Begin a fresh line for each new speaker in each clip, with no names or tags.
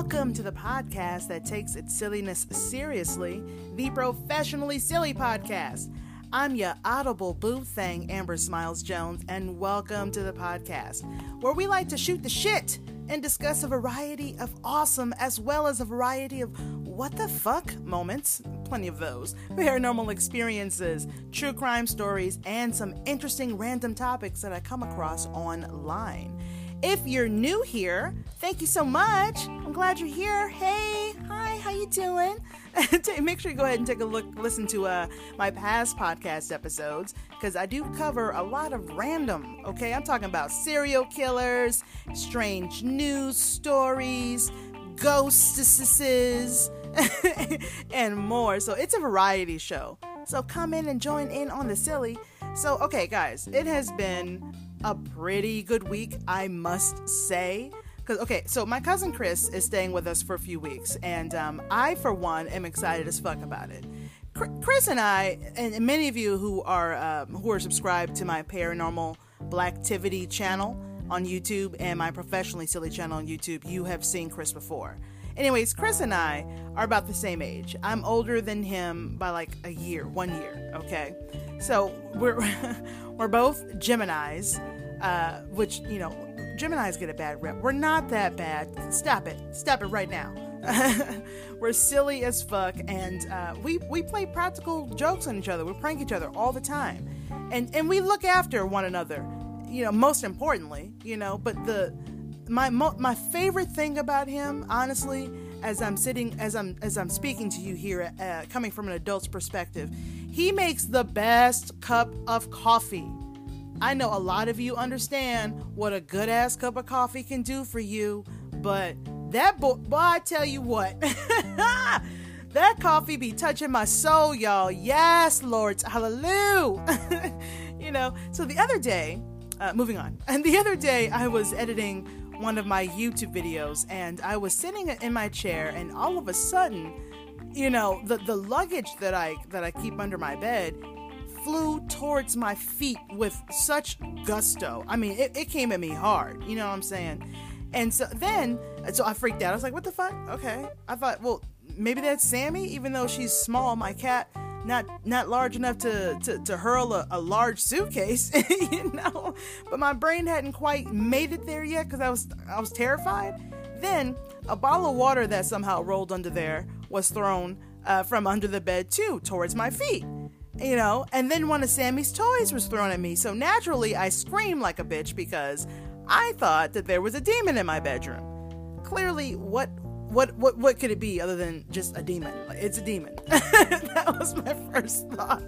Welcome to the podcast that takes its silliness seriously, the Professionally Silly Podcast. I'm your audible boo thing, Amber Smiles Jones, and welcome to the podcast where we like to shoot the shit and discuss a variety of awesome as well as a variety of what the fuck moments, plenty of those, paranormal experiences, true crime stories, and some interesting random topics that I come across online. If you're new here, thank you so much. I'm glad you're here. Hey, hi, how you doing? Make sure you go ahead and take a look, listen to uh, my past podcast episodes because I do cover a lot of random. Okay, I'm talking about serial killers, strange news stories, ghostesses, and more. So it's a variety show. So come in and join in on the silly. So okay, guys, it has been a pretty good week, I must say. Because, okay, so my cousin Chris is staying with us for a few weeks, and um, I, for one, am excited as fuck about it. Chris and I, and many of you who are um, who are subscribed to my paranormal blacktivity channel on YouTube and my professionally silly channel on YouTube, you have seen Chris before. Anyways, Chris and I are about the same age. I'm older than him by like a year, one year. Okay, so we're we're both Gemini's, uh, which you know, Gemini's get a bad rep. We're not that bad. Stop it. Stop it right now. we're silly as fuck, and uh, we we play practical jokes on each other. We prank each other all the time, and and we look after one another. You know, most importantly, you know. But the my my favorite thing about him, honestly, as I'm sitting as I'm as I'm speaking to you here, uh, coming from an adult's perspective, he makes the best cup of coffee. I know a lot of you understand what a good ass cup of coffee can do for you, but that boy, boy I tell you what, that coffee be touching my soul, y'all. Yes, Lord, hallelujah. you know, so the other day, uh, moving on, and the other day I was editing one of my YouTube videos and I was sitting in my chair and all of a sudden you know, the the luggage that I that I keep under my bed flew towards my feet with such gusto. I mean, it, it came at me hard. You know what I'm saying? And so then, so I freaked out. I was like, "What the fuck?" Okay. I thought, well, maybe that's Sammy, even though she's small. My cat, not not large enough to to, to hurl a, a large suitcase, you know. But my brain hadn't quite made it there yet because I was I was terrified. Then a bottle of water that somehow rolled under there was thrown uh, from under the bed too towards my feet you know? And then one of sammy's toys was thrown at me. So naturally i screamed like a bitch because i thought that there was a demon in my bedroom. Clearly what what what what could it be other than just a demon? It's a demon. That was my first thought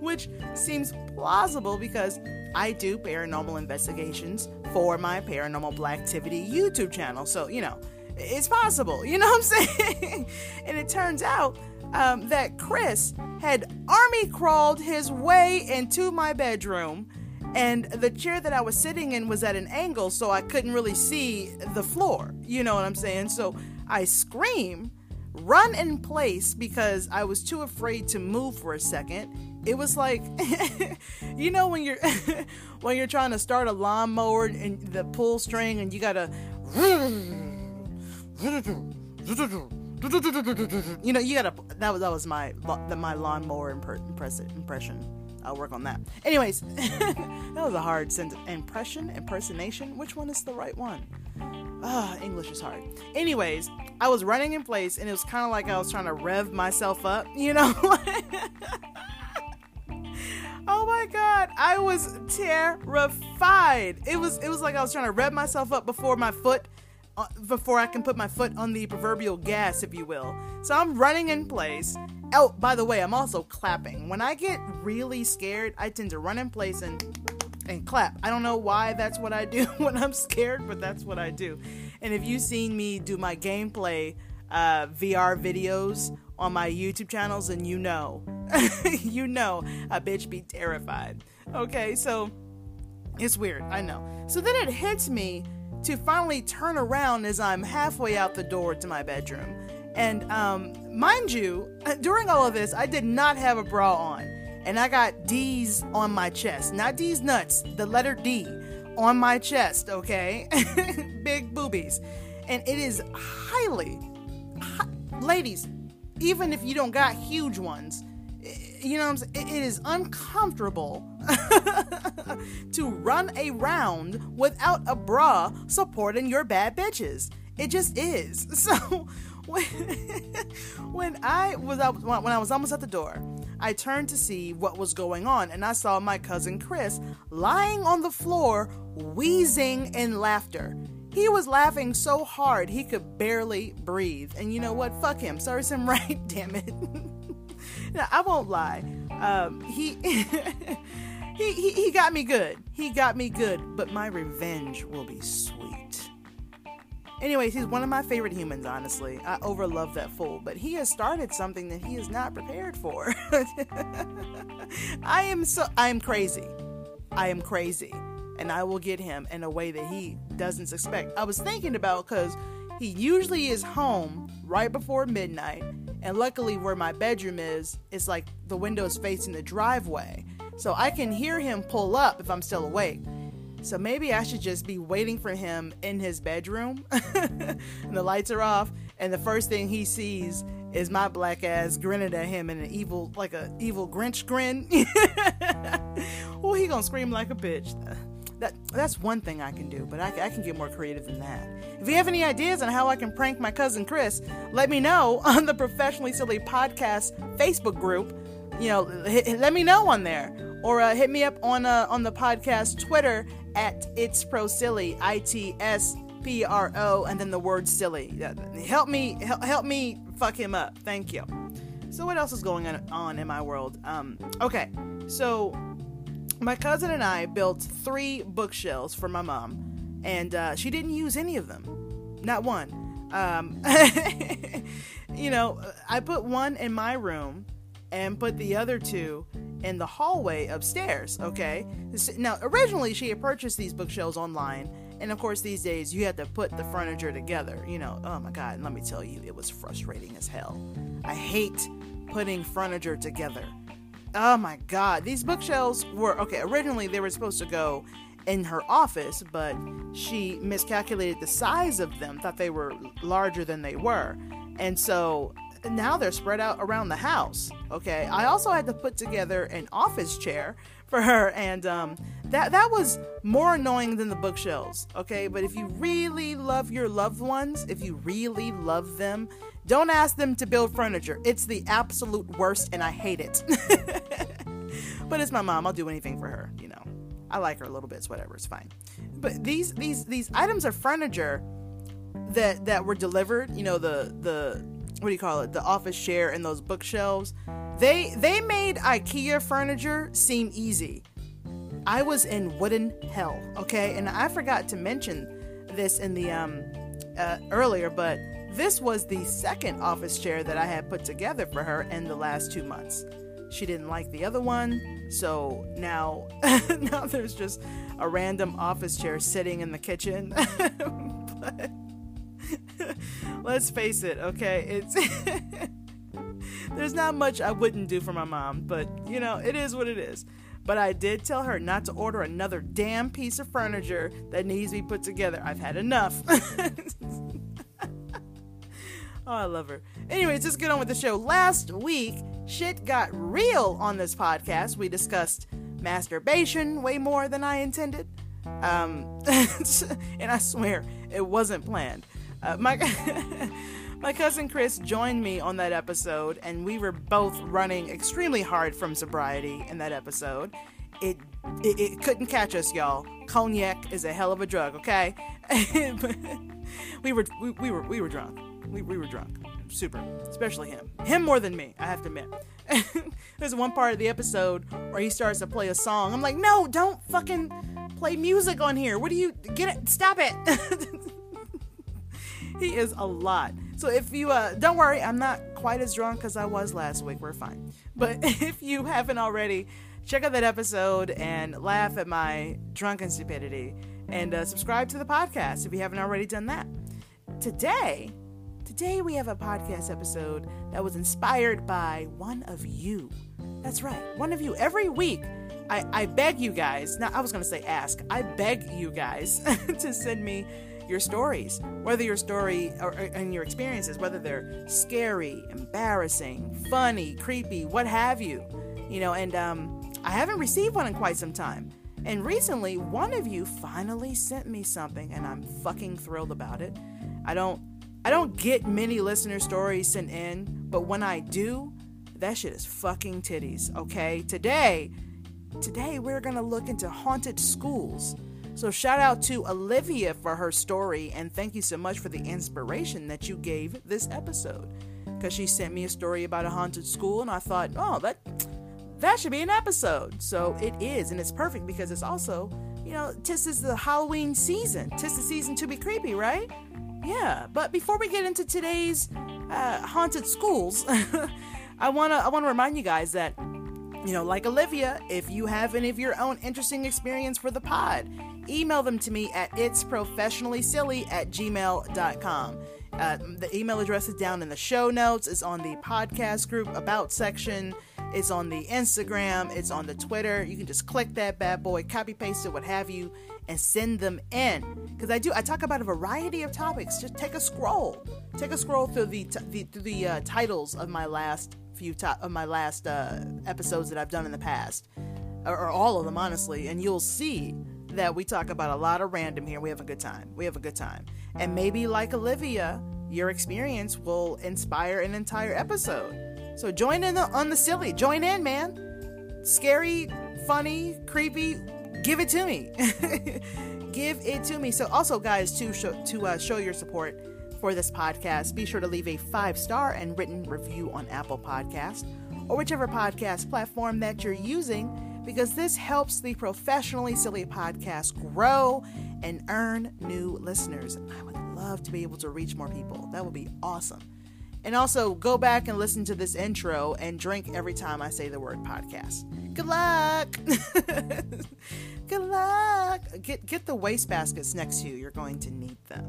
which seems plausible because i do paranormal investigations for my paranormal blacktivity youtube channel. So you know it's possible. You know what I'm saying? and it turns out um, that Chris had army crawled his way into my bedroom, and the chair that I was sitting in was at an angle, so I couldn't really see the floor. You know what I'm saying? So I scream, run in place because I was too afraid to move for a second. It was like, you know, when you're when you're trying to start a lawnmower and the pull string, and you gotta you know, you gotta. That was that was my my lawnmower imp- impression. I'll work on that. Anyways, that was a hard sentence. Impression, impersonation. Which one is the right one? Ah, English is hard. Anyways, I was running in place, and it was kind of like I was trying to rev myself up. You know. oh my god, I was terrified. It was it was like I was trying to rev myself up before my foot before I can put my foot on the proverbial gas, if you will. So I'm running in place. Oh, by the way, I'm also clapping. When I get really scared, I tend to run in place and and clap. I don't know why that's what I do when I'm scared, but that's what I do. And if you've seen me do my gameplay uh, VR videos on my YouTube channels, and you know, you know, a bitch be terrified. Okay, so it's weird, I know. So then it hits me to finally turn around as I'm halfway out the door to my bedroom. And um, mind you, during all of this, I did not have a bra on. And I got D's on my chest. Not D's nuts, the letter D on my chest, okay? Big boobies. and it is highly, hi- ladies, even if you don't got huge ones, you know? It is uncomfortable to run around without a bra supporting your bad bitches. It just is. So when, when I was when I was almost at the door, I turned to see what was going on, and I saw my cousin Chris lying on the floor, wheezing in laughter. He was laughing so hard he could barely breathe. And you know what? Fuck him. Serves him right, damn it. Now, I won't lie. Um, he, he, he he got me good. He got me good, but my revenge will be sweet. Anyways, he's one of my favorite humans, honestly. I overlove that fool, but he has started something that he is not prepared for. I am so I am crazy. I am crazy. And I will get him in a way that he doesn't expect. I was thinking about because he usually is home right before midnight, and luckily where my bedroom is, it's like the window is facing the driveway. So I can hear him pull up if I'm still awake. So maybe I should just be waiting for him in his bedroom. and the lights are off, and the first thing he sees is my black ass grinning at him in an evil, like a evil Grinch grin. oh, he gonna scream like a bitch. That that's one thing I can do, but I, I can get more creative than that. If you have any ideas on how I can prank my cousin Chris, let me know on the Professionally Silly Podcast Facebook group. You know, hit, let me know on there or uh, hit me up on uh, on the podcast Twitter at it's pro silly i t s p r o and then the word silly. Help me help, help me fuck him up. Thank you. So what else is going on in my world? Um, okay, so my cousin and I built three bookshelves for my mom, and uh, she didn't use any of them, not one. Um, you know, I put one in my room and put the other two in the hallway upstairs, okay? Now, originally she had purchased these bookshelves online, and of course, these days you have to put the furniture together, you know. Oh my god, let me tell you, it was frustrating as hell. I hate putting furniture together. Oh my god, these bookshelves were okay, originally they were supposed to go in her office, but she miscalculated the size of them, thought they were larger than they were. And so now they're spread out around the house. Okay. I also had to put together an office chair for her, and um, that that was more annoying than the bookshelves. Okay. But if you really love your loved ones, if you really love them, don't ask them to build furniture. It's the absolute worst, and I hate it. but it's my mom. I'll do anything for her. You know, I like her a little bit. So whatever. It's fine. But these these these items of furniture that that were delivered. You know, the the what do you call it the office chair and those bookshelves they they made ikea furniture seem easy i was in wooden hell okay and i forgot to mention this in the um uh, earlier but this was the second office chair that i had put together for her in the last two months she didn't like the other one so now now there's just a random office chair sitting in the kitchen but let's face it, okay? It's there's not much I wouldn't do for my mom, but you know, it is what it is. But I did tell her not to order another damn piece of furniture that needs to be put together. I've had enough. Oh, I love her. Anyways, let's get on with the show. Last week, shit got real on this podcast. We discussed masturbation way more than I intended. Um, and I swear it wasn't planned. Uh, my my cousin Chris joined me on that episode, and we were both running extremely hard from sobriety in that episode. It it, it couldn't catch us, y'all. Cognac is a hell of a drug, okay? we were we, we were we were drunk. We, we were drunk. Super. Especially him. Him more than me, I have to admit. There's one part of the episode where he starts to play a song. I'm like, no, don't fucking play music on here. What do you get it? Stop it. he is a lot. So if you uh, don't worry, I'm not quite as drunk as I was last week. We're fine. But if you haven't already, check out that episode and laugh at my drunken stupidity and uh, subscribe to the podcast if you haven't already done that. Today, today we have a podcast episode that was inspired by one of you. That's right, one of you. Every week, I, I beg you guys. Now I was gonna say ask. I beg you guys to send me your stories, whether your story or, and your experiences, whether they're scary, embarrassing, funny, creepy, what have you. You know, and um, I haven't received one in quite some time. And recently, one of you finally sent me something, and I'm fucking thrilled about it. I don't, I don't get many listener stories sent in, but when I do, that shit is fucking titties. Okay, today, today we're gonna look into haunted schools. So shout out to Olivia for her story, and thank you so much for the inspiration that you gave this episode. Because she sent me a story about a haunted school, and I thought, oh, that that should be an episode. So it is, and it's perfect because it's also, you know, this is the Halloween season. Tis the season to be creepy, right? Yeah. But before we get into today's uh, haunted schools, I wanna I wanna remind you guys that you know, like Olivia, if you have any of your own interesting experience for the pod, email them to me at itsprofessionallysilly at gmail.com. Uh, the email address is down in the show notes. It's on the podcast group about section. It's on the Instagram. It's on the Twitter. You can just click that bad boy, copy paste it, what have you, and send them in. Because I do, I talk about a variety of topics. Just take a scroll. Take a scroll through the, t- the through the uh, titles of my last few to- of my last uh, episodes that I've done in the past, or, or all of them honestly, and you'll see that we talk about a lot of random here. We have a good time. We have a good time. And maybe, like Olivia, your experience will inspire an entire episode. So join in the, on the silly. Join in, man. Scary, funny, creepy. Give it to me. Give it to me. So also, guys, to show, to uh, show your support for this podcast, be sure to leave a five star and written review on Apple Podcast or whichever podcast platform that you're using because this helps the Professionally Silly podcast grow and earn new listeners. I would love to be able to reach more people. That would be awesome. And also, go back and listen to this intro and drink every time I say the word podcast. Good luck! Good luck! Get, get the waste baskets next to you. You're going to need them.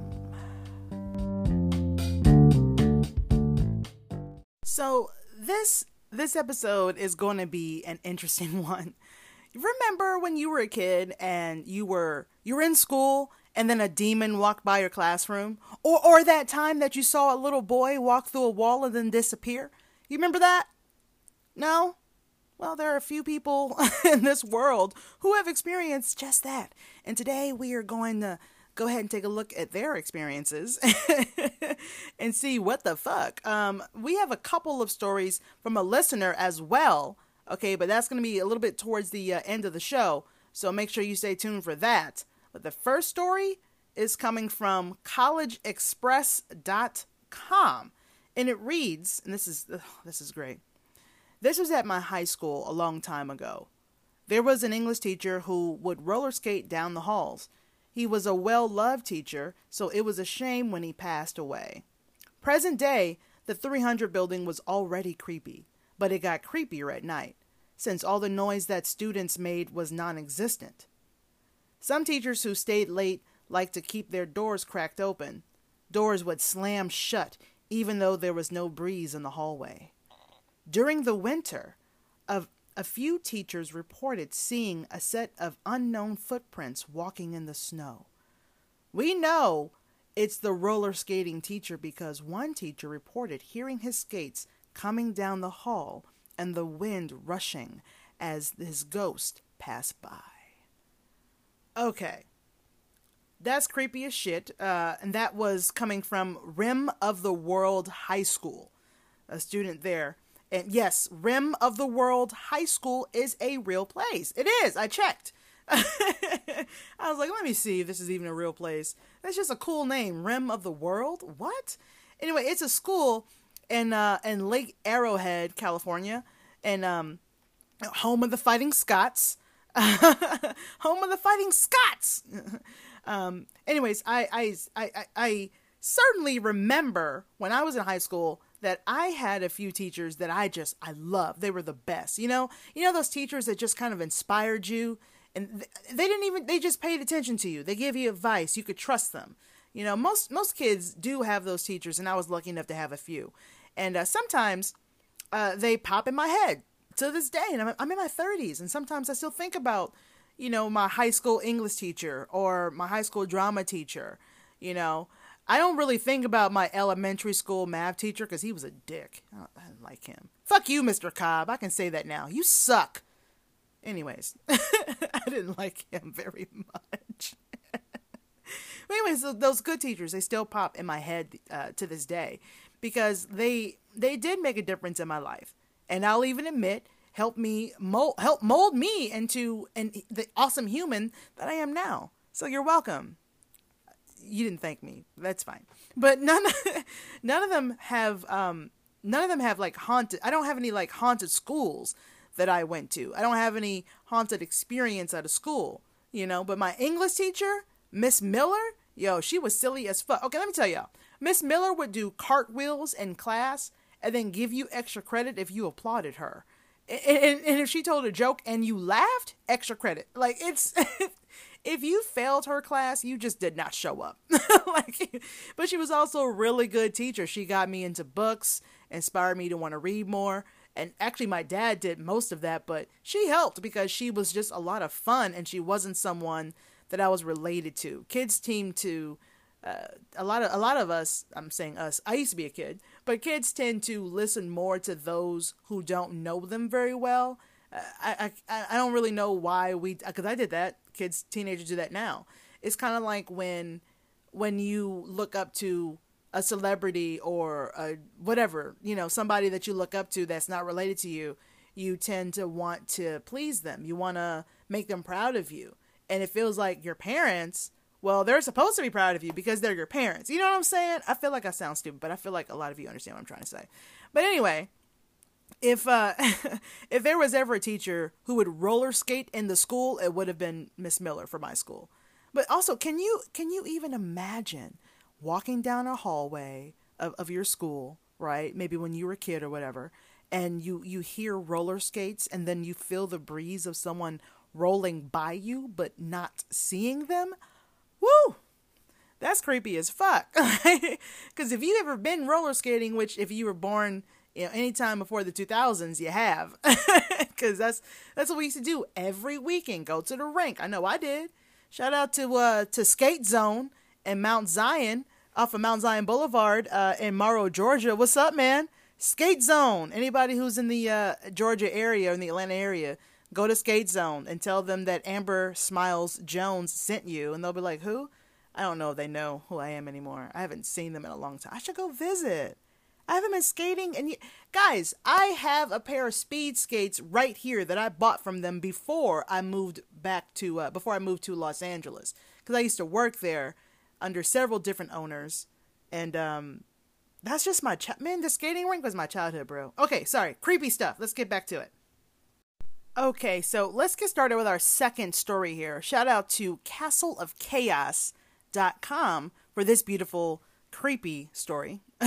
So, this this episode is going to be an interesting one remember when you were a kid and you were you were in school and then a demon walked by your classroom? Or or that time that you saw a little boy walk through a wall and then disappear? You remember that? No? Well there are a few people in this world who have experienced just that. And today we are going to go ahead and take a look at their experiences and see what the fuck. Um we have a couple of stories from a listener as well Okay, but that's going to be a little bit towards the uh, end of the show, so make sure you stay tuned for that. But the first story is coming from collegeexpress.com and it reads, and this is this is great. This was at my high school a long time ago. There was an English teacher who would roller skate down the halls. He was a well-loved teacher, so it was a shame when he passed away. Present day, the 300 building was already creepy but it got creepier at night, since all the noise that students made was non existent. Some teachers who stayed late liked to keep their doors cracked open. Doors would slam shut even though there was no breeze in the hallway. During the winter, a, a few teachers reported seeing a set of unknown footprints walking in the snow. We know it's the roller skating teacher because one teacher reported hearing his skates coming down the hall and the wind rushing as his ghost passed by. Okay. That's creepy as shit. Uh, and that was coming from Rim of the World High School, a student there. And yes, Rim of the World High School is a real place. It is. I checked. I was like, let me see if this is even a real place. That's just a cool name. Rim of the World? What? Anyway, it's a school in uh in Lake Arrowhead, California, and um home of the Fighting Scots. home of the Fighting Scots. um anyways, I, I I I certainly remember when I was in high school that I had a few teachers that I just I loved. They were the best. You know, you know those teachers that just kind of inspired you and they didn't even they just paid attention to you. They gave you advice. You could trust them. You know, most most kids do have those teachers, and I was lucky enough to have a few. And uh, sometimes uh, they pop in my head to this day, and I'm, I'm in my 30s, and sometimes I still think about, you know, my high school English teacher or my high school drama teacher, You know, I don't really think about my elementary school math teacher because he was a dick. I, I didn't like him. Fuck you, Mr. Cobb. I can say that now. You suck. Anyways, I didn't like him very much. anyways, those good teachers, they still pop in my head uh, to this day because they they did make a difference in my life. And I'll even admit, help me mold, help mold me into an, the awesome human that I am now. So you're welcome you didn't thank me. That's fine. But none none of them have um none of them have like haunted I don't have any like haunted schools that I went to. I don't have any haunted experience at a school, you know, but my English teacher, Miss Miller, yo, she was silly as fuck. Okay, let me tell y'all. Miss Miller would do cartwheels in class and then give you extra credit if you applauded her. And, and, and if she told a joke and you laughed, extra credit. Like it's if you failed her class, you just did not show up. like, but she was also a really good teacher. She got me into books, inspired me to want to read more. And actually, my dad did most of that, but she helped because she was just a lot of fun and she wasn't someone that I was related to. Kids team to uh, a lot of a lot of us. I'm saying us. I used to be a kid, but kids tend to listen more to those who don't know them very well. Uh, I I I don't really know why we because I did that kids teenagers do that now it's kind of like when when you look up to a celebrity or a whatever you know somebody that you look up to that's not related to you you tend to want to please them you want to make them proud of you and it feels like your parents well they're supposed to be proud of you because they're your parents you know what i'm saying i feel like i sound stupid but i feel like a lot of you understand what i'm trying to say but anyway if uh if there was ever a teacher who would roller skate in the school, it would have been Miss Miller for my school. But also, can you can you even imagine walking down a hallway of, of your school, right? Maybe when you were a kid or whatever, and you you hear roller skates and then you feel the breeze of someone rolling by you but not seeing them? Woo! That's creepy as fuck. Because if you've ever been roller skating, which if you were born you know, anytime before the 2000s, you have, because that's that's what we used to do every weekend. Go to the rink. I know I did. Shout out to uh to Skate Zone and Mount Zion off of Mount Zion Boulevard uh, in Morrow, Georgia. What's up, man? Skate Zone. Anybody who's in the uh, Georgia area or in the Atlanta area, go to Skate Zone and tell them that Amber Smiles Jones sent you, and they'll be like, "Who?" I don't know if they know who I am anymore. I haven't seen them in a long time. I should go visit. I haven't been skating, and y- guys, I have a pair of speed skates right here that I bought from them before I moved back to uh, before I moved to Los Angeles because I used to work there under several different owners, and um, that's just my ch- man. The skating rink was my childhood, bro. Okay, sorry, creepy stuff. Let's get back to it. Okay, so let's get started with our second story here. Shout out to castleofchaos.com for this beautiful creepy story.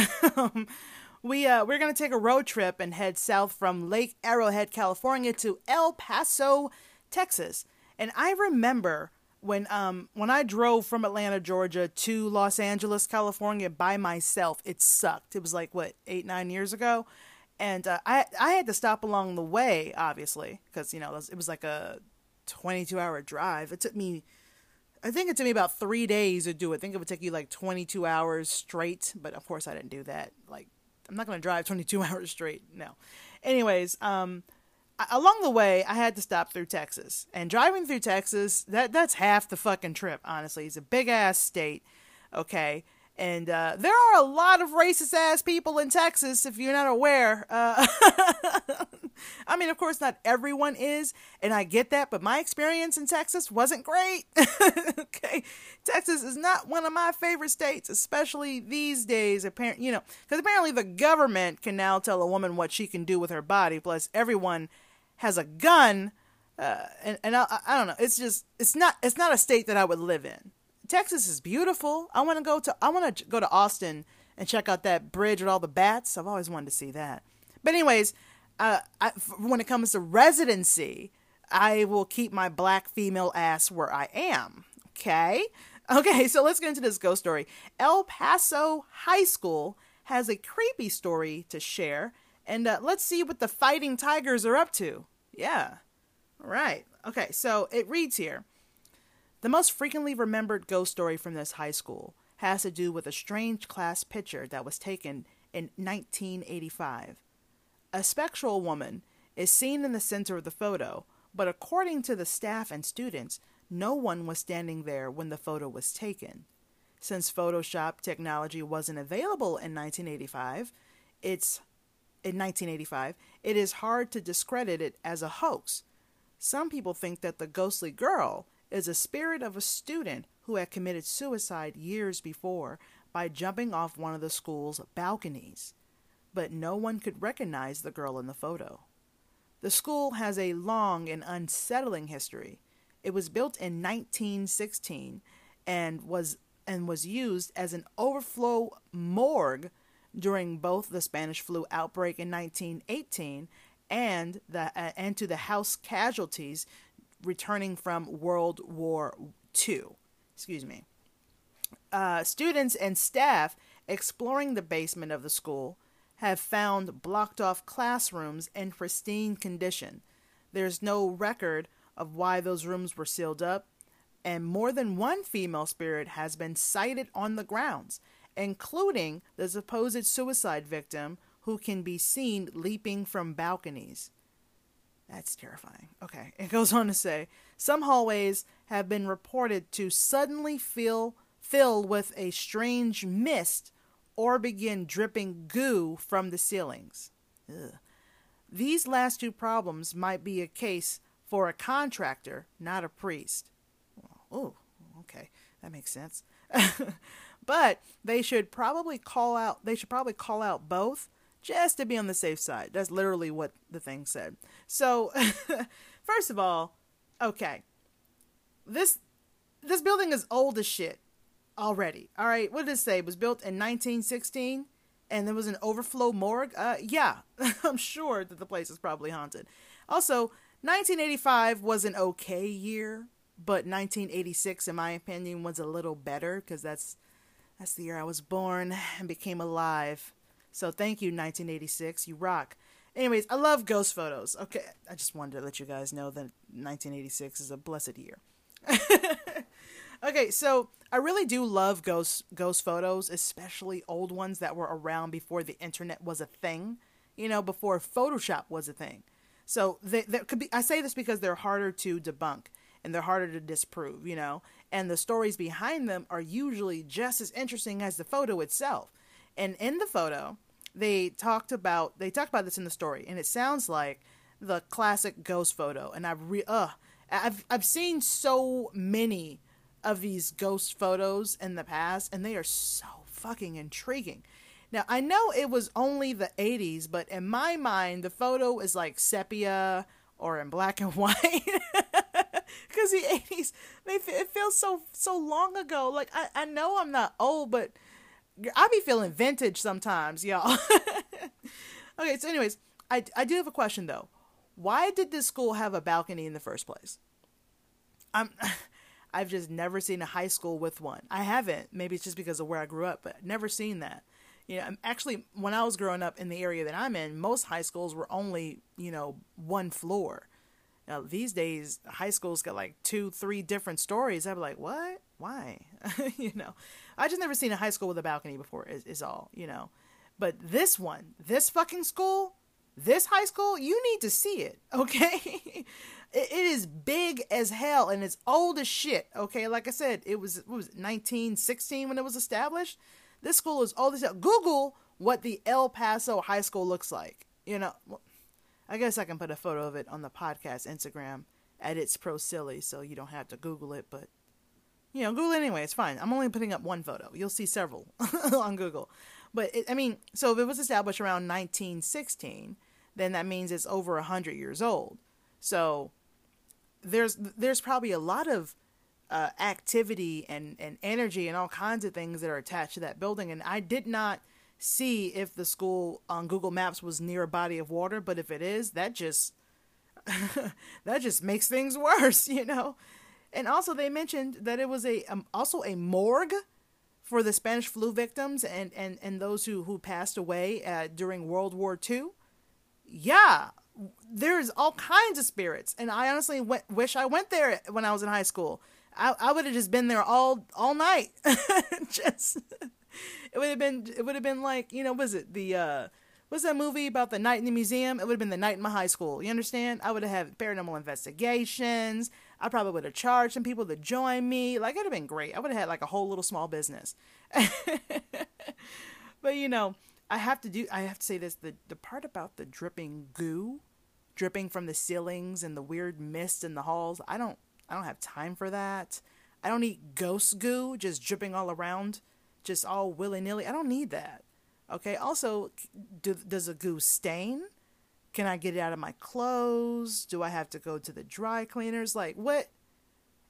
We uh, we're gonna take a road trip and head south from Lake Arrowhead, California, to El Paso, Texas. And I remember when um when I drove from Atlanta, Georgia, to Los Angeles, California, by myself. It sucked. It was like what eight nine years ago, and uh, I I had to stop along the way, obviously, because you know it was, it was like a twenty two hour drive. It took me I think it took me about three days to do it. I think it would take you like 22 hours straight, but of course I didn't do that. Like, I'm not going to drive 22 hours straight. No. Anyways, um, along the way, I had to stop through Texas. And driving through Texas, that that's half the fucking trip, honestly. It's a big ass state, okay? And uh, there are a lot of racist ass people in Texas, if you're not aware. Uh, I mean, of course, not everyone is, and I get that, but my experience in Texas wasn't great. okay, Texas is not one of my favorite states, especially these days. Apparently, you know, because apparently the government can now tell a woman what she can do with her body. Plus, everyone has a gun, uh, and and I, I don't know. It's just it's not it's not a state that I would live in. Texas is beautiful. I want to go to I want to go to Austin and check out that bridge with all the bats. I've always wanted to see that. But anyways, uh, I, when it comes to residency, I will keep my black female ass where I am. Okay. Okay, so let's get into this ghost story. El Paso High School has a creepy story to share, and uh, let's see what the fighting tigers are up to. Yeah. All right. Okay, so it reads here. The most frequently remembered ghost story from this high school has to do with a strange class picture that was taken in 1985. A spectral woman is seen in the center of the photo, but according to the staff and students, no one was standing there when the photo was taken. Since Photoshop technology wasn't available in 1985, it's in 1985, it is hard to discredit it as a hoax. Some people think that the ghostly girl is a spirit of a student who had committed suicide years before by jumping off one of the school's balconies. But no one could recognize the girl in the photo. The school has a long and unsettling history. It was built in 1916 and was and was used as an overflow morgue during both the Spanish flu outbreak in 1918 and the uh, and to the house casualties returning from World War II. Excuse me. Uh, students and staff exploring the basement of the school have found blocked off classrooms in pristine condition. There's no record of why those rooms were sealed up, and more than one female spirit has been sighted on the grounds, including the supposed suicide victim who can be seen leaping from balconies. That's terrifying. Okay, it goes on to say some hallways have been reported to suddenly feel filled with a strange mist or begin dripping goo from the ceilings. Ugh. These last two problems might be a case for a contractor, not a priest. Oh, okay, that makes sense. but they should probably call out. They should probably call out both just to be on the safe side. That's literally what the thing said. So, first of all, okay, this this building is old as shit already. All right, what did it say? It was built in 1916, and there was an overflow morgue. Uh, yeah, I'm sure that the place is probably haunted. Also, 1985 was an okay year, but 1986, in my opinion, was a little better because that's that's the year I was born and became alive. So thank you, 1986. You rock. Anyways, I love ghost photos. Okay, I just wanted to let you guys know that 1986 is a blessed year. okay, so I really do love ghost ghost photos, especially old ones that were around before the internet was a thing. You know, before Photoshop was a thing. So they, could be. I say this because they're harder to debunk and they're harder to disprove. You know, and the stories behind them are usually just as interesting as the photo itself. And in the photo, they talked about they talked about this in the story, and it sounds like the classic ghost photo. And I've re- uh, I've I've seen so many of these ghost photos in the past, and they are so fucking intriguing. Now I know it was only the '80s, but in my mind, the photo is like sepia or in black and white. Because the '80s, they it feels so so long ago. Like I I know I'm not old, but I be feeling vintage sometimes, y'all. okay, so anyways, I I do have a question though. Why did this school have a balcony in the first place? I'm I've just never seen a high school with one. I haven't. Maybe it's just because of where I grew up, but never seen that. You know, actually, when I was growing up in the area that I'm in, most high schools were only, you know, one floor. Now, these days, high schools got like two, three different stories. I'd be like, what? Why? you know, I just never seen a high school with a balcony before. Is, is all you know. But this one, this fucking school, this high school, you need to see it, okay? it, it is big as hell and it's old as shit, okay? Like I said, it was what was it, 1916 when it was established. This school is old as hell. Google what the El Paso High School looks like. You know, I guess I can put a photo of it on the podcast Instagram at It's Pro Silly, so you don't have to Google it, but you know, Google it anyway. It's fine. I'm only putting up one photo. You'll see several on Google. But it, I mean, so if it was established around 1916, then that means it's over 100 years old. So there's there's probably a lot of uh, activity and, and energy and all kinds of things that are attached to that building. And I did not see if the school on Google Maps was near a body of water, but if it is, that just that just makes things worse, you know. And also, they mentioned that it was a um, also a morgue for the Spanish flu victims and, and, and those who, who passed away uh, during World War II. Yeah, there's all kinds of spirits, and I honestly went, wish I went there when I was in high school. I, I would have just been there all all night. just it would have been it would have been like you know was it the uh what's that movie about the night in the museum? It would have been the night in my high school. You understand? I would have had paranormal investigations. I probably would have charged some people to join me. Like it'd have been great. I would have had like a whole little small business. but you know, I have to do I have to say this the the part about the dripping goo dripping from the ceilings and the weird mist in the halls. I don't I don't have time for that. I don't need ghost goo just dripping all around, just all willy nilly. I don't need that. Okay. Also, do, does a goo stain? Can I get it out of my clothes? Do I have to go to the dry cleaners? Like, what?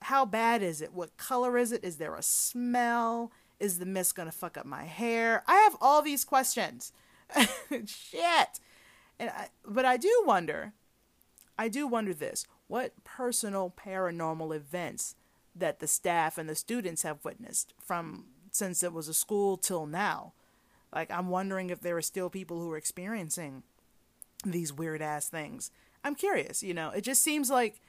How bad is it? What color is it? Is there a smell? Is the mist gonna fuck up my hair? I have all these questions. Shit. And I, but I do wonder. I do wonder this: what personal paranormal events that the staff and the students have witnessed from since it was a school till now? Like, I'm wondering if there are still people who are experiencing these weird ass things. I'm curious, you know. It just seems like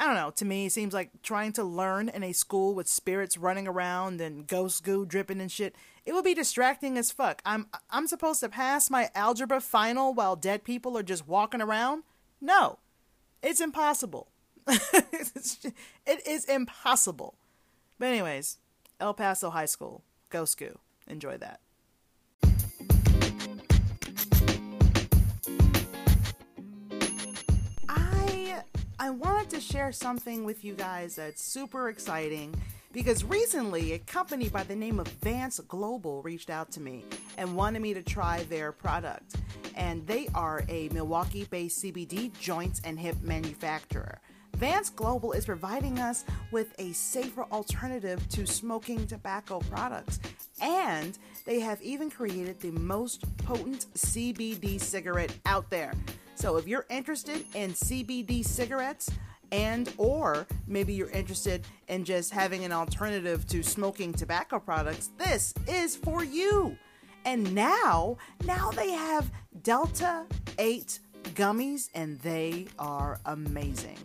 I don't know, to me it seems like trying to learn in a school with spirits running around and ghost goo dripping and shit. It would be distracting as fuck. I'm I'm supposed to pass my algebra final while dead people are just walking around? No. It's impossible. it is impossible. But anyways, El Paso High School, ghost goo. Enjoy that. I wanted to share something with you guys that's super exciting because recently a company by the name of Vance Global reached out to me and wanted me to try their product. And they are a Milwaukee based CBD joints and hemp manufacturer. Vance Global is providing us with a safer alternative to smoking tobacco products. And they have even created the most potent CBD cigarette out there. So if you're interested in CBD cigarettes, and or maybe you're interested in just having an alternative to smoking tobacco products, this is for you. And now, now they have Delta 8 gummies and they are amazing.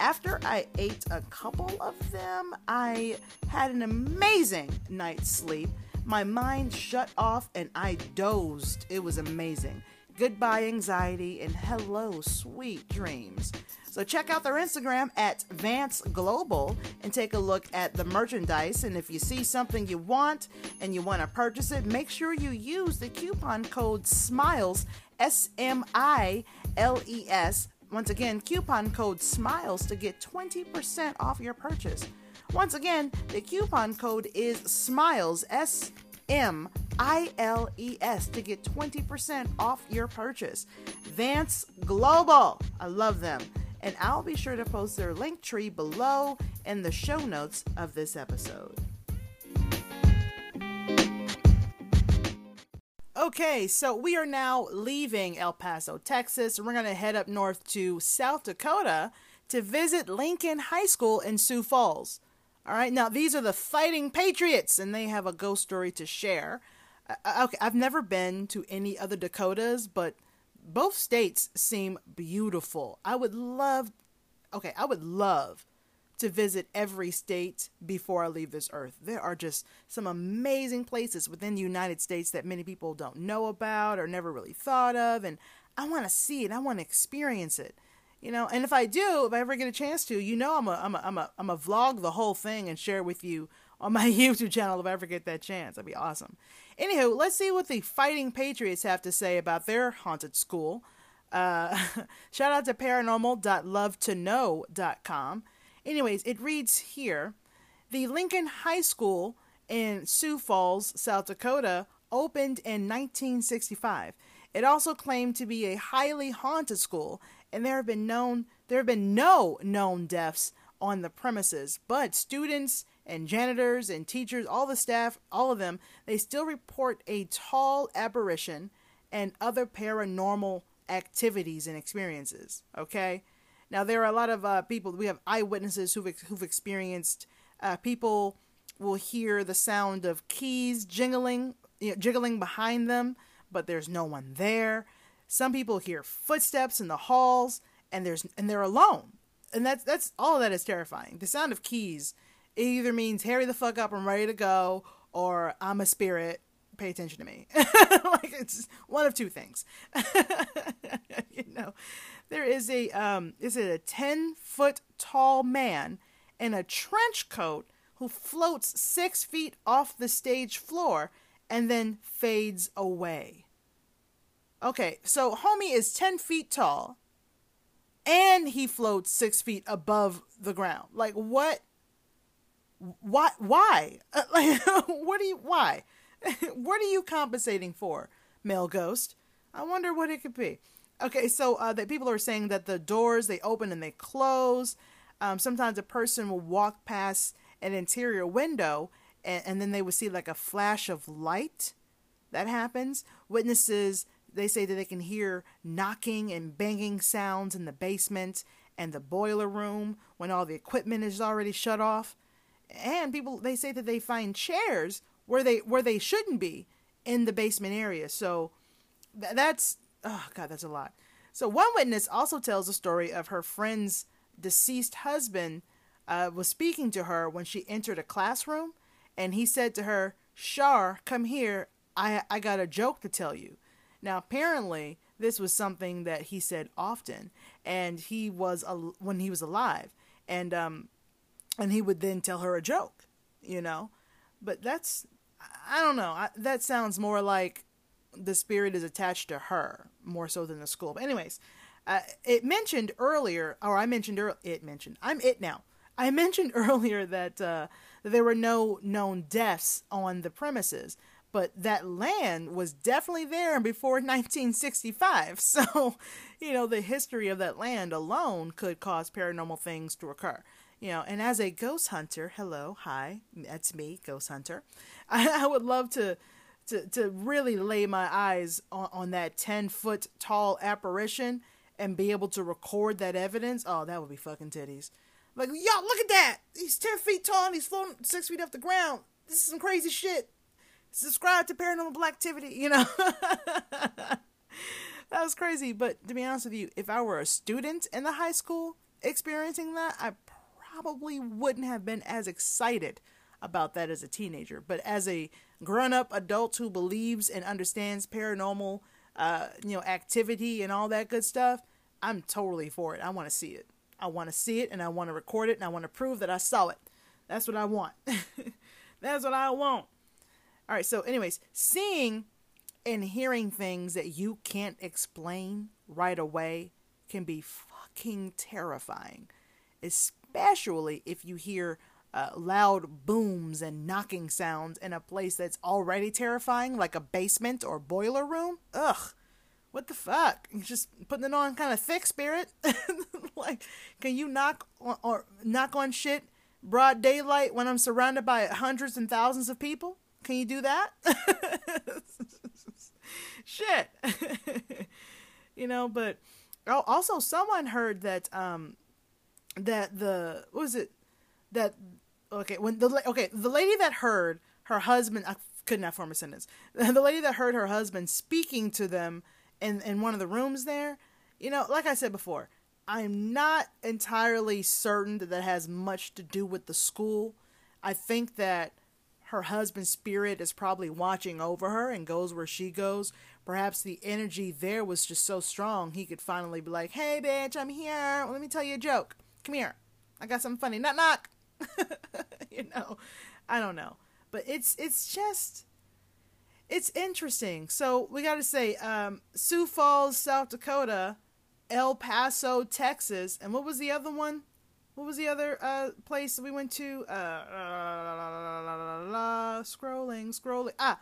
After I ate a couple of them, I had an amazing night's sleep. My mind shut off and I dozed. It was amazing. Goodbye, anxiety, and hello, sweet dreams. So check out their Instagram at Vance Global and take a look at the merchandise. And if you see something you want and you want to purchase it, make sure you use the coupon code SMILES, S M I L E S. Once again, coupon code SMILES to get 20% off your purchase. Once again, the coupon code is SMILES, S M I L E S to get 20% off your purchase. Vance Global. I love them. And I'll be sure to post their link tree below in the show notes of this episode. Okay, so we are now leaving El Paso, Texas, we're going to head up north to South Dakota to visit Lincoln High School in Sioux Falls. All right, now these are the Fighting Patriots, and they have a ghost story to share. Uh, okay, I've never been to any other Dakotas, but both states seem beautiful. I would love, okay, I would love to visit every state before I leave this earth. There are just some amazing places within the United States that many people don't know about or never really thought of, and I want to see it. I want to experience it you know and if i do if i ever get a chance to you know i'm a i'm a i'm a, I'm a vlog the whole thing and share it with you on my youtube channel if i ever get that chance. That'd be awesome. Anywho let's see what the fighting patriots have to say about their haunted school. Uh, shout out to paranormal.lovetoknow.com anyways it reads here the lincoln high school in sioux falls south dakota opened in 1965 it also claimed to be a highly haunted school and there have been known there have been no known deaths on the premises, but students and janitors and teachers, all the staff, all of them, they still report a tall apparition and other paranormal activities and experiences. Okay, now there are a lot of uh, people. We have eyewitnesses who've who've experienced. Uh, people will hear the sound of keys jingling, you know, jiggling behind them, but there's no one there. Some people hear footsteps in the halls and there's and they're alone. And that's that's all that is terrifying. The sound of keys it either means hurry the fuck up, I'm ready to go, or I'm a spirit, pay attention to me. like it's one of two things. you know, there is a um, is it a ten foot tall man in a trench coat who floats six feet off the stage floor and then fades away. Okay, so homie is ten feet tall, and he floats six feet above the ground. Like what? Why? Why? Uh, like, what do you? Why? what are you compensating for, male ghost? I wonder what it could be. Okay, so uh, that people are saying that the doors they open and they close. Um, sometimes a person will walk past an interior window and, and then they would see like a flash of light. That happens. Witnesses they say that they can hear knocking and banging sounds in the basement and the boiler room when all the equipment is already shut off. And people they say that they find chairs where they where they shouldn't be in the basement area. So th- that's oh god, that's a lot. So one witness also tells a story of her friend's deceased husband uh, was speaking to her when she entered a classroom, and he said to her, "Shar, come here. I I got a joke to tell you." Now apparently this was something that he said often, and he was a, when he was alive, and um, and he would then tell her a joke, you know. But that's I don't know. I, that sounds more like the spirit is attached to her more so than the school. But anyways, uh, it mentioned earlier, or I mentioned earlier, it mentioned, I'm it now. I mentioned earlier that, uh, that there were no known deaths on the premises, but that land was definitely there before 1965. So, you know, the history of that land alone could cause paranormal things to occur. You know, and as a ghost hunter, hello, hi, that's me, ghost hunter. I, I would love to to to really lay my eyes on, on that ten foot tall apparition and be able to record that evidence. Oh, that would be fucking titties. Like, y'all, look at that. He's ten feet tall and he's floating six feet off the ground. This is some crazy shit. Subscribe to Paranormal Activity, you know. that was crazy. But to be honest with you, if I were a student in the high school experiencing that, I probably wouldn't have been as excited about that as a teenager. But as a grown up adult who believes and understands paranormal, uh, you know, activity and all that good stuff, I'm totally for it. I want to see it. I want to see it and I want to record it and I want to prove that I saw it. That's what I want. That's what I want. All right, so, anyways, seeing and hearing things that you can't explain right away can be fucking terrifying, especially if you hear uh, loud booms and knocking sounds in a place that's already terrifying, like a basement or boiler room. Ugh. What the fuck? You're just putting it on kind of thick, spirit. like, can you knock on, or knock on shit broad daylight when I'm surrounded by hundreds and thousands of people? Can you do that? shit. you know, but oh, also someone heard that um that the what was it that okay when the okay the lady that heard her husband I could not form a sentence. The lady that heard her husband speaking to them in in one of the rooms there, you know, like I said before, I'm not entirely certain that that has much to do with the school. I think that her husband's spirit is probably watching over her and goes where she goes. Perhaps the energy there was just so strong he could finally be like, "Hey, bitch, I'm here. Let me tell you a joke. Come here. I got something funny. Knock knock." you know, I don't know, but it's it's just it's interesting. So we got to say, um, Sioux Falls, South Dakota, El Paso, Texas, and what was the other one? What was the other uh, place we went to? Uh, uh, scrolling, scrolling. Ah,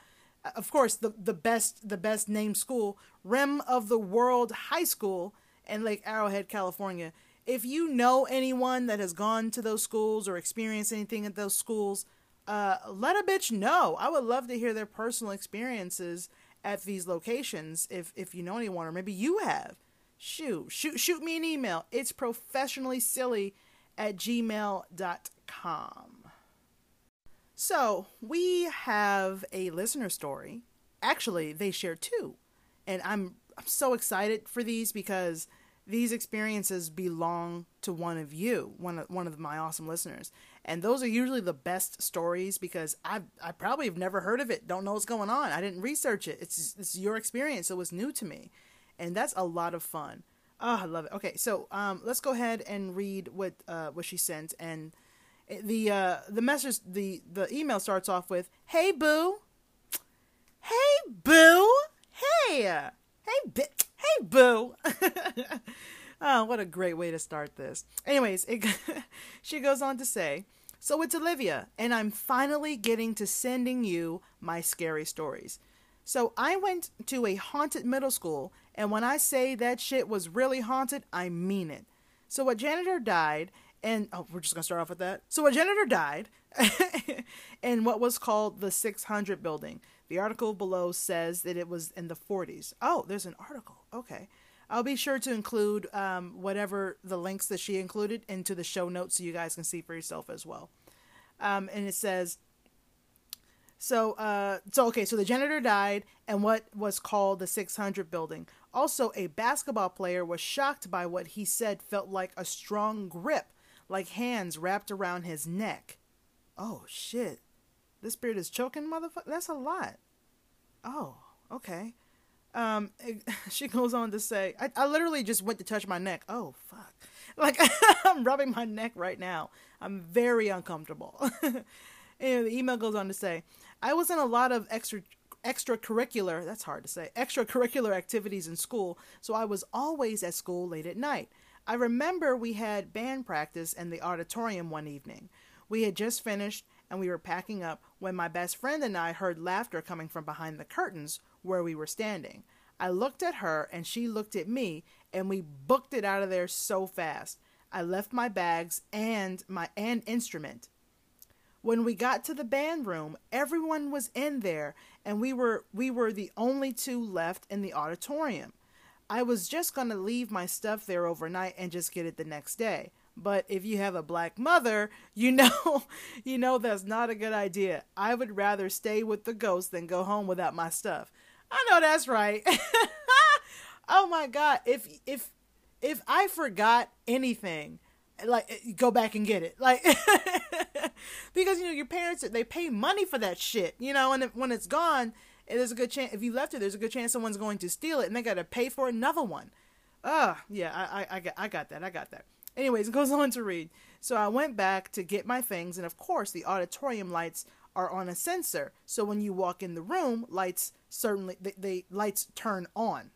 of course, the the best the best named school, Rim of the World High School in Lake Arrowhead, California if you know anyone that has gone to those schools or experienced anything at those schools, uh, let a bitch know. I would love to hear their personal experiences at these locations if if you know anyone or maybe you have. Shoot, shoot, shoot me an email. It's professionally silly at gmail.com. So we have a listener story. Actually, they share two. And I'm I'm so excited for these because these experiences belong to one of you, one of, one of my awesome listeners. And those are usually the best stories because I I probably have never heard of it, don't know what's going on. I didn't research it. It's it's your experience, so it was new to me, and that's a lot of fun. Oh, I love it. Okay, so um, let's go ahead and read what uh, what she sent, and the uh, the message the the email starts off with, "Hey boo, hey boo, hey, hey, bi- hey boo." oh, what a great way to start this. Anyways, it, she goes on to say, "So it's Olivia, and I'm finally getting to sending you my scary stories." So I went to a haunted middle school, and when I say that shit was really haunted, I mean it. So a janitor died, and oh, we're just gonna start off with that. So a janitor died in what was called the 600 building. The article below says that it was in the 40s. Oh, there's an article. Okay. I'll be sure to include um, whatever the links that she included into the show notes so you guys can see for yourself as well. Um, and it says so, uh, so okay, so the janitor died, and what was called the 600 building. Also, a basketball player was shocked by what he said felt like a strong grip, like hands wrapped around his neck. Oh shit, this beard is choking, motherfucker. That's a lot. Oh, okay. Um, it, she goes on to say, I, I literally just went to touch my neck. Oh fuck, like I'm rubbing my neck right now. I'm very uncomfortable. and the email goes on to say, I was in a lot of extra extracurricular, that's hard to say, extracurricular activities in school, so I was always at school late at night. I remember we had band practice in the auditorium one evening. We had just finished and we were packing up when my best friend and I heard laughter coming from behind the curtains where we were standing. I looked at her and she looked at me and we booked it out of there so fast. I left my bags and my and instrument when we got to the band room, everyone was in there and we were we were the only two left in the auditorium. I was just going to leave my stuff there overnight and just get it the next day. But if you have a black mother, you know, you know that's not a good idea. I would rather stay with the ghost than go home without my stuff. I know that's right. oh my god, if if if I forgot anything, like eh, go back and get it. Like because you know your parents they pay money for that shit you know and if, when it's gone there's a good chance if you left it there's a good chance someone's going to steal it and they got to pay for another one. Ah yeah I, I, I, got, I got that i got that. Anyways it goes on to read. So i went back to get my things and of course the auditorium lights are on a sensor. So when you walk in the room lights certainly they, they lights turn on.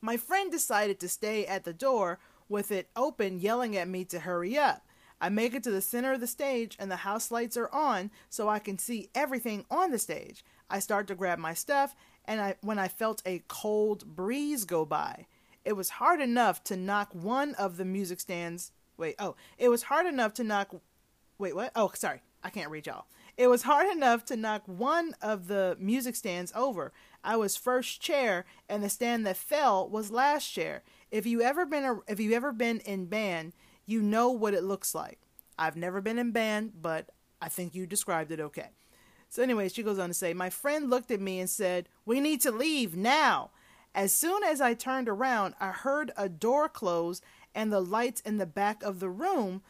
My friend decided to stay at the door with it open, yelling at me to hurry up. I make it to the center of the stage and the house lights are on so I can see everything on the stage. I start to grab my stuff and I when I felt a cold breeze go by. It was hard enough to knock one of the music stands. Wait, oh, it was hard enough to knock Wait, what? Oh, sorry. I can't read y'all. It was hard enough to knock one of the music stands over. I was first chair and the stand that fell was last chair. If you ever been a, if you ever been in band, you know what it looks like. I've never been in band, but I think you described it okay. So anyway, she goes on to say, "My friend looked at me and said, "We need to leave now." As soon as I turned around, I heard a door close and the lights in the back of the room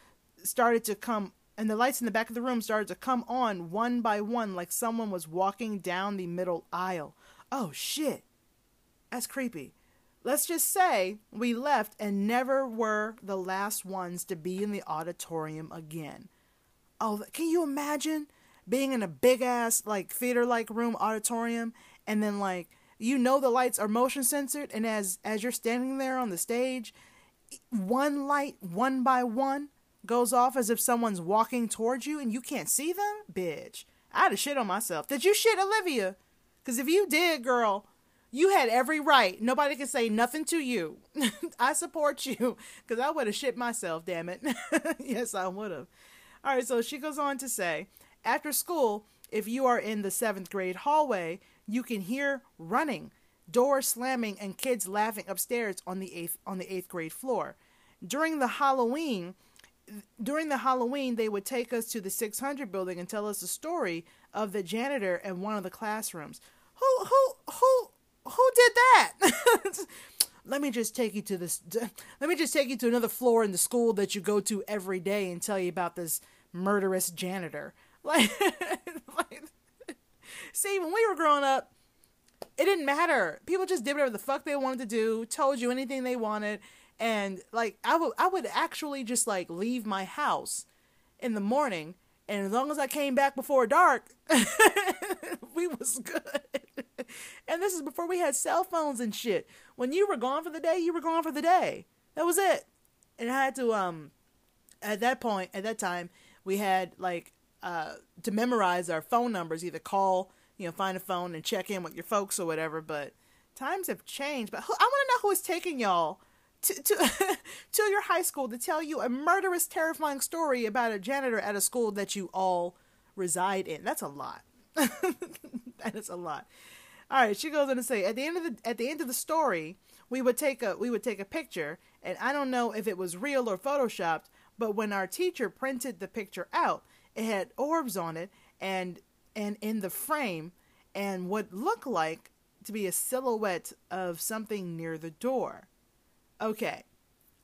started to come and the lights in the back of the room started to come on one by one like someone was walking down the middle aisle. Oh shit. That's creepy. Let's just say we left and never were the last ones to be in the auditorium again. Oh, can you imagine being in a big ass like theater like room auditorium and then like you know the lights are motion censored and as as you're standing there on the stage, one light one by one goes off as if someone's walking towards you and you can't see them? Bitch. I had to shit on myself. Did you shit Olivia? Because if you did, girl, you had every right. Nobody can say nothing to you. I support you because I would have shit myself, damn it. yes, I would have. All right, so she goes on to say after school, if you are in the seventh grade hallway, you can hear running, doors slamming, and kids laughing upstairs on the eighth on the eighth grade floor. During the Halloween, during the Halloween, they would take us to the 600 building and tell us the story of the janitor in one of the classrooms. Who who who who did that? let me just take you to this let me just take you to another floor in the school that you go to every day and tell you about this murderous janitor. Like, like see, when we were growing up, it didn't matter. People just did whatever the fuck they wanted to do, told you anything they wanted, and like I would I would actually just like leave my house in the morning, and as long as I came back before dark, we was good. and this is before we had cell phones and shit. When you were gone for the day, you were gone for the day. That was it. And I had to um at that point, at that time, we had like uh to memorize our phone numbers, either call, you know, find a phone and check in with your folks or whatever, but times have changed. But I want to know who is taking y'all to to, to your high school to tell you a murderous, terrifying story about a janitor at a school that you all reside in. That's a lot. that is a lot. All right, she goes on to say at the end of the at the end of the story, we would take a we would take a picture, and I don't know if it was real or photoshopped, but when our teacher printed the picture out, it had orbs on it, and and in the frame, and what looked like to be a silhouette of something near the door okay,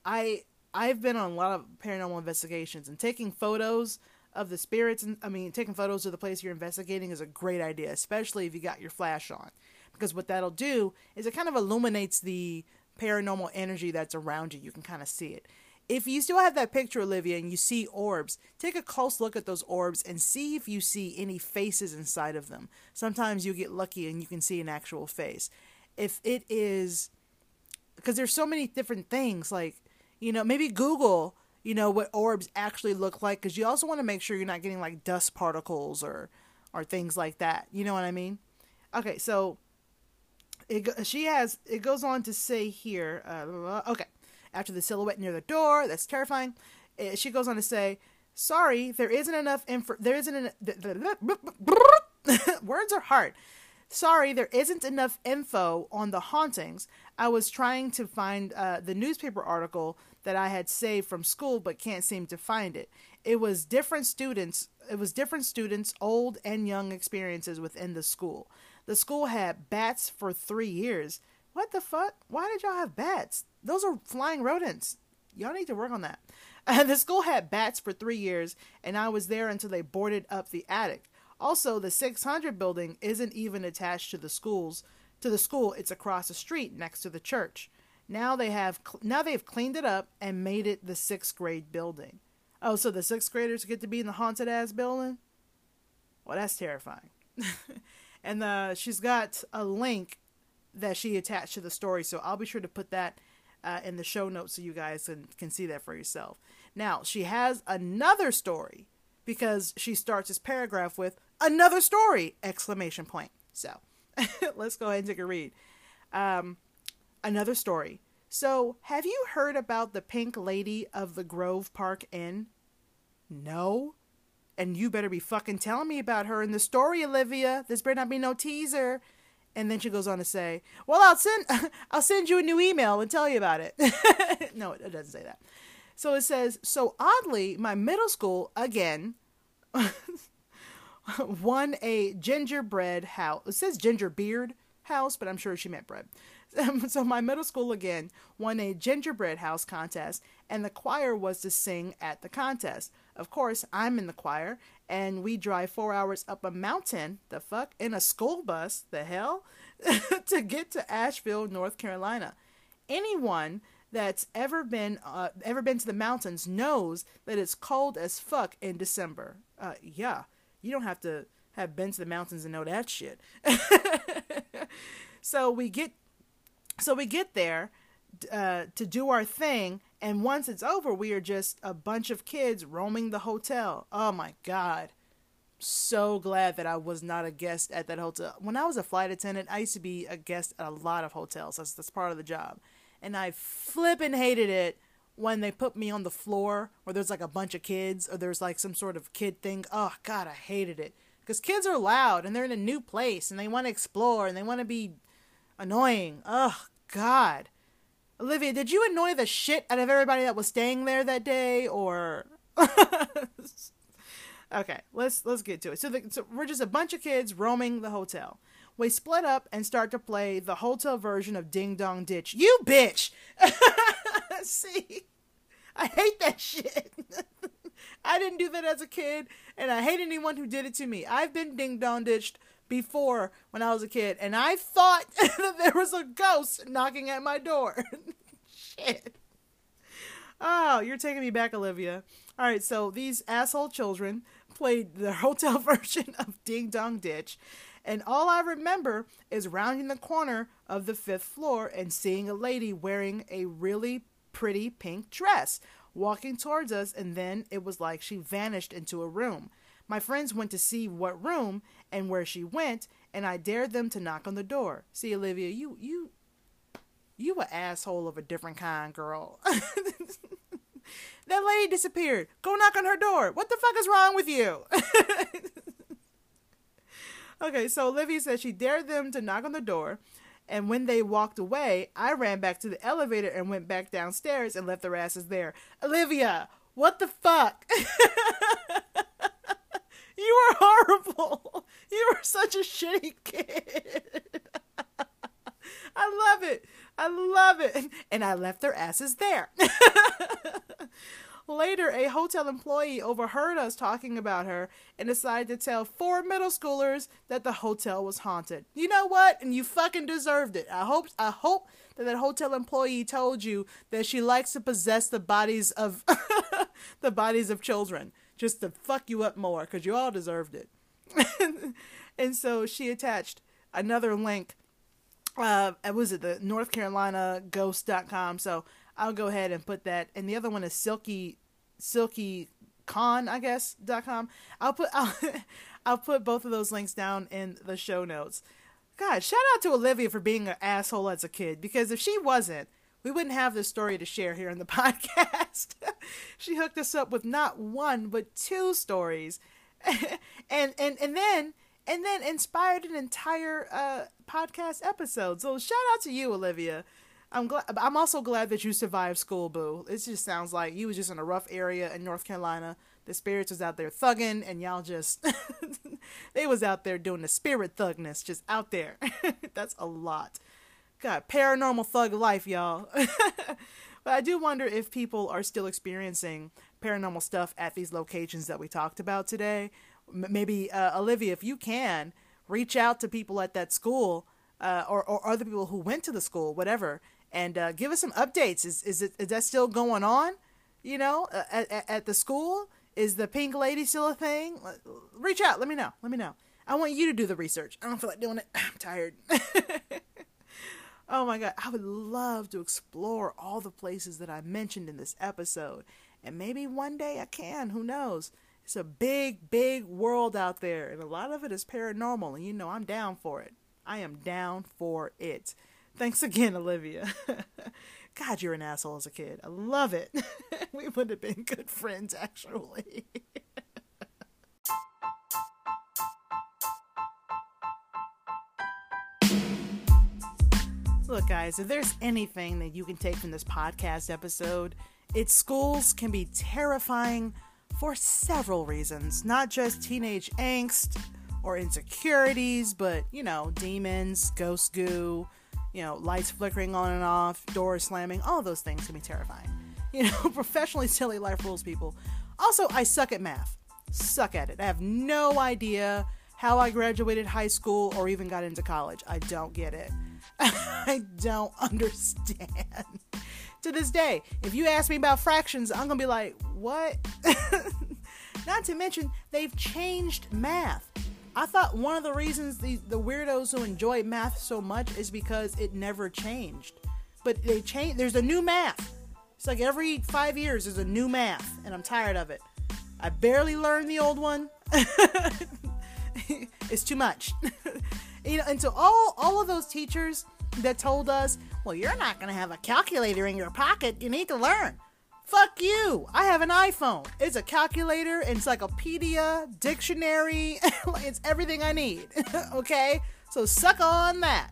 I I've been on a lot of paranormal investigations and taking photos of the spirits and I mean taking photos of the place you're investigating is a great idea, especially if you got your flash on. Because what that'll do is it kind of illuminates the paranormal energy that's around you. You can kind of see it. If you still have that picture, Olivia, and you see orbs, take a close look at those orbs and see if you see any faces inside of them. Sometimes you get lucky and you can see an actual face. If it is because there's so many different things like you know maybe google you know what orbs actually look like because you also want to make sure you're not getting like dust particles or or things like that. You know what i mean? Okay so it she has it goes on to say here uh, okay after the silhouette near the door that's terrifying. It, eh, she goes on to say sorry there isn't enough info there isn't an, words are hard. Sorry, there isn't enough info on the hauntings. I was trying to find uh, the newspaper article that I had saved from school, but can't seem to find it. It was different students. It was different students, old and young experiences within the school. The school had bats for three years. What the fuck? Why did y'all have bats? Those are flying rodents. Y'all need to work on that. Uh, the school had bats for three years, and I was there until they boarded up the attic. Also, the 600 building isn't even attached to the schools. To the school, it's across the street next to the church. Now they have now they've cleaned it up and made it the sixth grade building. Oh, so the sixth graders get to be in the haunted ass building? Well, that's terrifying. and uh, she's got a link that she attached to the story, so I'll be sure to put that uh, in the show notes so you guys can, can see that for yourself. Now, she has another story because she starts this paragraph with another story exclamation point so let's go ahead and take a read. Um, another story. So have you heard about the pink lady of the grove park inn? No. And you better be fucking telling me about her in the story olivia. This better not be no teaser. And then she goes on to say well i'll send i'll send you a new email and tell you about it. No it doesn't say that. So it says, so oddly, my middle school, again, won a gingerbread house. It says ginger beard house, but I'm sure she meant bread. so my middle school again won a gingerbread house contest, and the choir was to sing at the contest. Of course, I'm in the choir, and we drive four hours up a mountain, the fuck, in a school bus, the hell, to get to Asheville, North Carolina. Anyone that's ever been uh, ever been to the mountains knows that it's cold as fuck in December. Uh, yeah, you don't have to have been to the mountains and know that shit. so we get so we get there uh, to do our thing, and once it's over, we are just a bunch of kids roaming the hotel. Oh my god. So glad that I was not a guest at that hotel. When I was a flight attendant, I used to be a guest at a lot of hotels. That's that's part of the job and I flippin' hated it when they put me on the floor or there's like a bunch of kids or there's like some sort of kid thing. Oh god, I hated it. Cuz kids are loud and they're in a new place and they want to explore and they want to be annoying. Oh god. Olivia, did you annoy the shit out of everybody that was staying there that day or Okay, let's let's get to it. So, the, so we're just a bunch of kids roaming the hotel we split up and start to play the hotel version of Ding Dong Ditch. You bitch! See? I hate that shit. I didn't do that as a kid, and I hate anyone who did it to me. I've been ding dong ditched before when I was a kid, and I thought that there was a ghost knocking at my door. Shit. Oh, you're taking me back, Olivia. All right, so these asshole children played the hotel version of Ding Dong Ditch, and all I remember is rounding the corner of the fifth floor and seeing a lady wearing a really pretty pink dress walking towards us, and then it was like she vanished into a room. My friends went to see what room and where she went, and I dared them to knock on the door. See, Olivia, you you you a asshole of a different kind, girl. that lady disappeared. Go knock on her door. What the fuck is wrong with you? okay, so Olivia said she dared them to knock on the door. And when they walked away, I ran back to the elevator and went back downstairs and left their asses there. Olivia, what the fuck? you were horrible. You were such a shitty kid. I love it. I love it. And I left their asses there. Later, a hotel employee overheard us talking about her and decided to tell four middle schoolers that the hotel was haunted. You know what? And you fucking deserved it. I hope I hope that that hotel employee told you that she likes to possess the bodies of the bodies of children just to fuck you up more cuz you all deserved it. and so she attached another link uh was it the North Carolina ghost.com so I'll go ahead and put that. And the other one is Silky Silky Con, I guess dot com. I'll put I'll, I'll put both of those links down in the show notes. God, shout out to Olivia for being an asshole as a kid because if she wasn't, we wouldn't have this story to share here in the podcast. she hooked us up with not one but two stories, and and and then and then inspired an entire uh, podcast episode. So shout out to you, Olivia. I'm glad. I'm also glad that you survived school, boo. It just sounds like you was just in a rough area in North Carolina. The spirits was out there thugging, and y'all just they was out there doing the spirit thugness, just out there. That's a lot. God, paranormal thug life, y'all. but I do wonder if people are still experiencing paranormal stuff at these locations that we talked about today. M- maybe uh, Olivia, if you can, reach out to people at that school uh, or, or other people who went to the school, whatever, and uh, give us some updates. Is is it is that still going on? You know, uh, at, at the school, is the pink lady still a thing? Reach out. Let me know. Let me know. I want you to do the research. I don't feel like doing it. I'm tired. oh my god, I would love to explore all the places that I mentioned in this episode, and maybe one day I can. Who knows? It's a big, big world out there, and a lot of it is paranormal, and you know I'm down for it. I am down for it. Thanks again, Olivia. God, you're an asshole as a kid. I love it. we would have been good friends, actually. Look, guys, if there's anything that you can take from this podcast episode, it's schools can be terrifying for several reasons, not just teenage angst or insecurities, but, you know, demons, ghost goo, you know, lights flickering on and off, doors slamming, all those things can be terrifying. You know, professionally silly life rules, people. Also, I suck at math. Suck at it. I have no idea how I graduated high school or even got into college. I don't get it. I don't understand. to this day, if you ask me about fractions, I'm going to be like, what? Not to mention, they've changed math. I thought one of the reasons the, the weirdos who enjoy math so much is because it never changed. But they change. There's a new math. It's like every five years there's a new math, and I'm tired of it. I barely learned the old one. it's too much. you know, and so all all of those teachers that told us, well, you're not gonna have a calculator in your pocket. You need to learn. Fuck you. I have an iPhone. It's a calculator, encyclopedia, dictionary. it's everything I need. okay? So suck on that.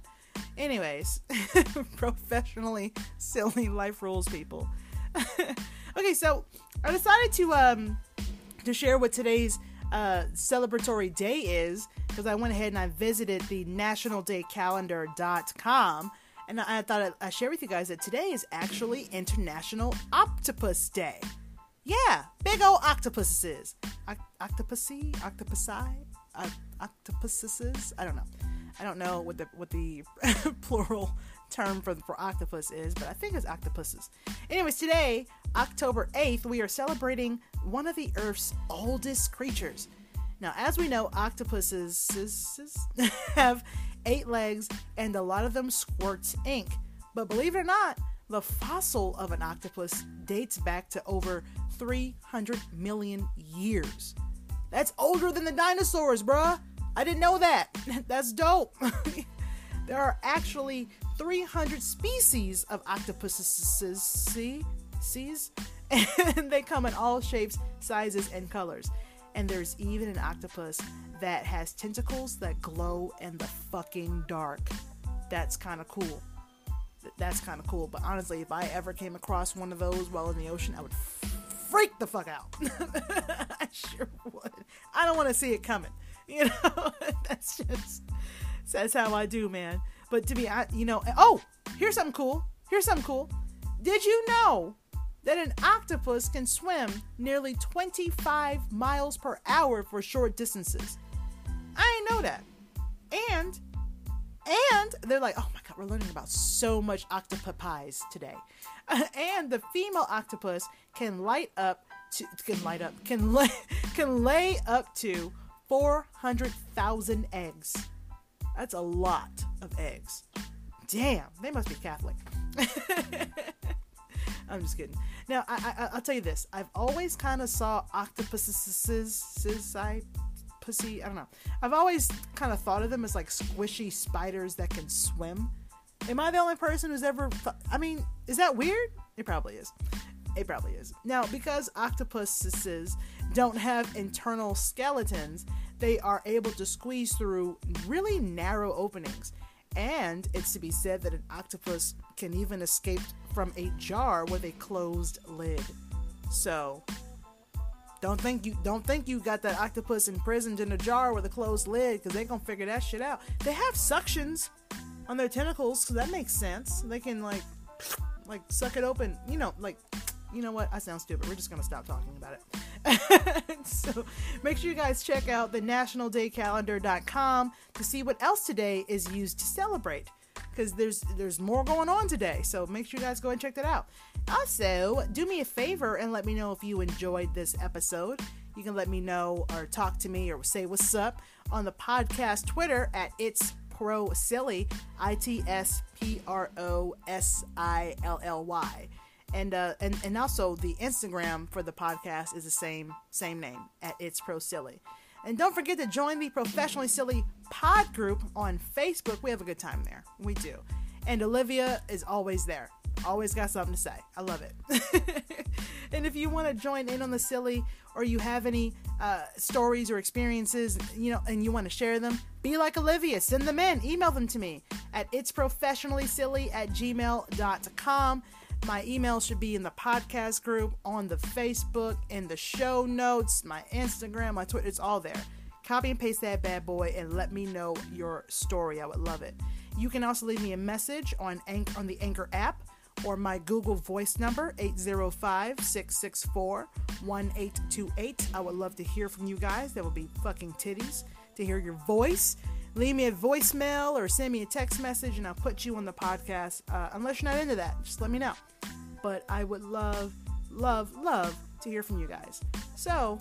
Anyways, professionally silly life rules people. okay, so I decided to um to share what today's uh, celebratory day is because I went ahead and I visited the nationaldaycalendar.com and I thought I'd share with you guys that today is actually International Octopus Day. Yeah, big old octopuses. O- octopussy, octopusi, o- octopuses. I don't know. I don't know what the what the plural term for for octopus is, but I think it's octopuses. Anyways, today, October 8th, we are celebrating one of the Earth's oldest creatures. Now, as we know, octopuses have eight legs and a lot of them squirts ink. But believe it or not, the fossil of an octopus dates back to over 300 million years. That's older than the dinosaurs, bruh. I didn't know that. That's dope. there are actually 300 species of octopuses, see, sees, and they come in all shapes, sizes, and colors. And there's even an octopus that has tentacles that glow in the fucking dark. That's kind of cool. That's kind of cool. But honestly, if I ever came across one of those while in the ocean, I would freak the fuck out. I sure would. I don't want to see it coming. You know, that's just that's how I do, man. But to be, you know, oh, here's something cool. Here's something cool. Did you know that an octopus can swim nearly 25 miles per hour for short distances? I didn't know that. And and they're like, oh my god, we're learning about so much octopuses today. and the female octopus can light up to can light up can lay can lay up to 400,000 eggs. That's a lot of eggs. Damn, they must be Catholic. I'm just kidding. Now, I, I, will tell you this. I've always kind of saw octopuses, pussy, I don't know. I've always kind of thought of them as like squishy spiders that can swim. Am I the only person who's ever, I mean, is that weird? It probably is. It probably is. Now, because octopuses don't have internal skeletons, they are able to squeeze through really narrow openings. And it's to be said that an octopus can even escape from a jar with a closed lid. So, don't think you don't think you got that octopus imprisoned in a jar with a closed lid because they gonna figure that shit out. They have suctions on their tentacles, so that makes sense. They can like like suck it open. You know, like you know what? I sound stupid. We're just gonna stop talking about it. so make sure you guys check out the nationaldaycalendar.com to see what else today is used to celebrate. Because there's there's more going on today. So make sure you guys go and check that out. Also, do me a favor and let me know if you enjoyed this episode. You can let me know or talk to me or say what's up on the podcast Twitter at It's Pro Silly, I T S P R O S I L L Y and uh, and and also the Instagram for the podcast is the same same name at It's Pro Silly. And don't forget to join the Professionally Silly Pod group on Facebook. We have a good time there. We do. And Olivia is always there. Always got something to say. I love it. and if you want to join in on the silly or you have any uh, stories or experiences, you know, and you want to share them, be like Olivia. Send them in. Email them to me at it's professionally silly at gmail.com. My email should be in the podcast group, on the Facebook, in the show notes, my Instagram, my Twitter, it's all there. Copy and paste that bad boy and let me know your story. I would love it. You can also leave me a message on Anch- on the Anchor app or my Google voice number 805-664-1828. I would love to hear from you guys. That would be fucking titties to hear your voice leave me a voicemail or send me a text message and I'll put you on the podcast. Uh, unless you're not into that, just let me know. But I would love, love, love to hear from you guys. So,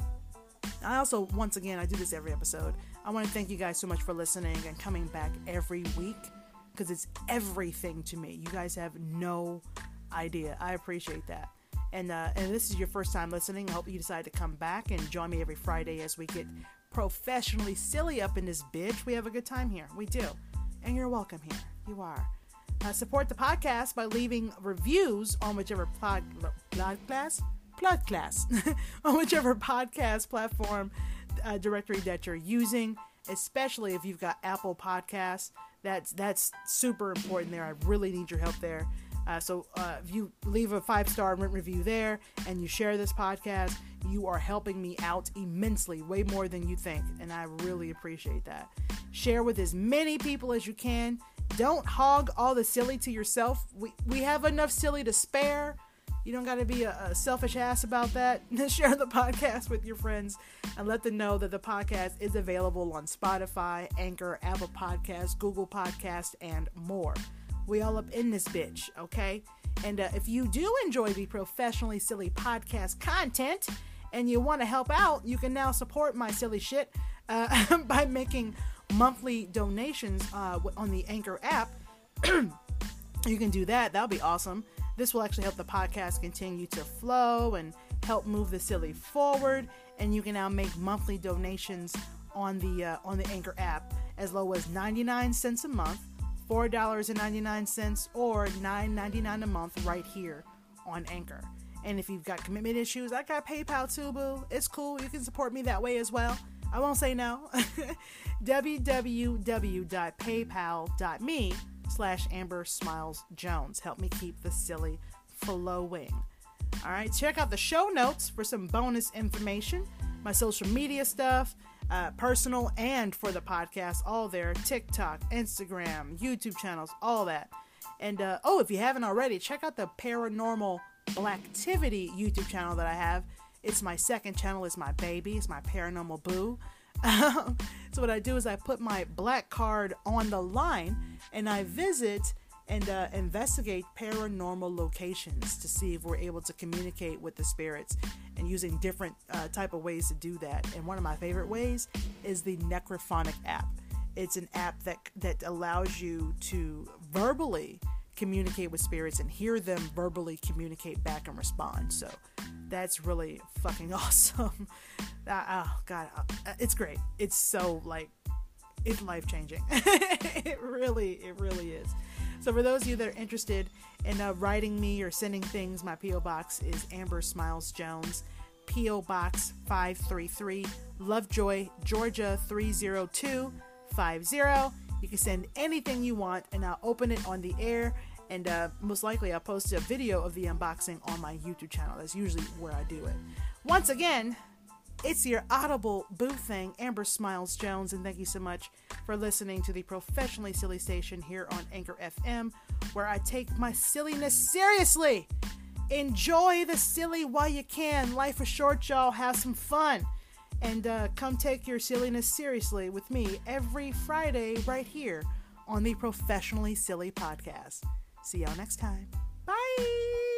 I also, once again, I do this every episode. I want to thank you guys so much for listening and coming back every week because it's everything to me. You guys have no idea. I appreciate that. And uh, and this is your first time listening. I hope you decide to come back and join me every Friday as we get professionally silly up in this bitch. We have a good time here. We do. And you're welcome here. You are. Uh, support the podcast by leaving reviews on whichever pod, pod class, on whichever podcast platform uh, directory that you're using. Especially if you've got Apple Podcasts, that's that's super important there. I really need your help there. Uh, so uh, if you leave a five star review there and you share this podcast, you are helping me out immensely, way more than you think, and I really appreciate that. Share with as many people as you can. Don't hog all the silly to yourself. We we have enough silly to spare. You don't got to be a, a, selfish ass about that. Share the podcast with your friends and let them know that the podcast is available on Spotify, Anchor, Apple Podcasts, Google Podcast, and more. We all up in this bitch, okay? And uh, if you do enjoy the professionally silly podcast content and you want to help out, you can now support my silly shit uh, by making monthly donations uh, on the Anchor app. you can do that. That'll be awesome. This will actually help the podcast continue to flow and help move the silly forward. And you can now make monthly donations on the uh, on the Anchor app as low as 99 cents a month, $4.99 or $9.99 a month right here on Anchor. And if you've got commitment issues, I got PayPal too, boo. It's cool. You can support me that way as well. I won't say no. www.paypal.me slash Amber Smiles Jones. Help me keep the silly flowing. All right, check out the show notes for some bonus information, my social media stuff, uh, personal and for the podcast, all there TikTok, Instagram, YouTube channels, all that. And uh, oh, if you haven't already, check out the Paranormal Blacktivity YouTube channel that I have. It's my second channel, it's my baby, it's my paranormal boo. so what I do is I put my black card on the line and I visit and uh, investigate paranormal locations to see if we're able to communicate with the spirits and using different uh, type of ways to do that. And one of my favorite ways is the necrophonic app. It's an app that that allows you to verbally communicate with spirits and hear them verbally communicate back and respond. So that's really fucking awesome. Uh, oh god uh, it's great. It's so like it's life changing it really it really is. So for those of you that are interested in uh, writing me or sending things my po box is amber smiles jones po box 533 lovejoy georgia 30250 you can send anything you want and i'll open it on the air and uh, most likely I'll post a video of the unboxing on my YouTube channel. That's usually where I do it. Once again, it's your audible boo thing, Amber Smiles Jones, and thank you so much for listening to the professionally silly station here on Anchor FM, where I take my silliness seriously. Enjoy the silly while you can. Life is short, y'all. Have some fun. And uh, come take your silliness seriously with me every Friday right here on the Professionally Silly Podcast. See y'all next time. Bye.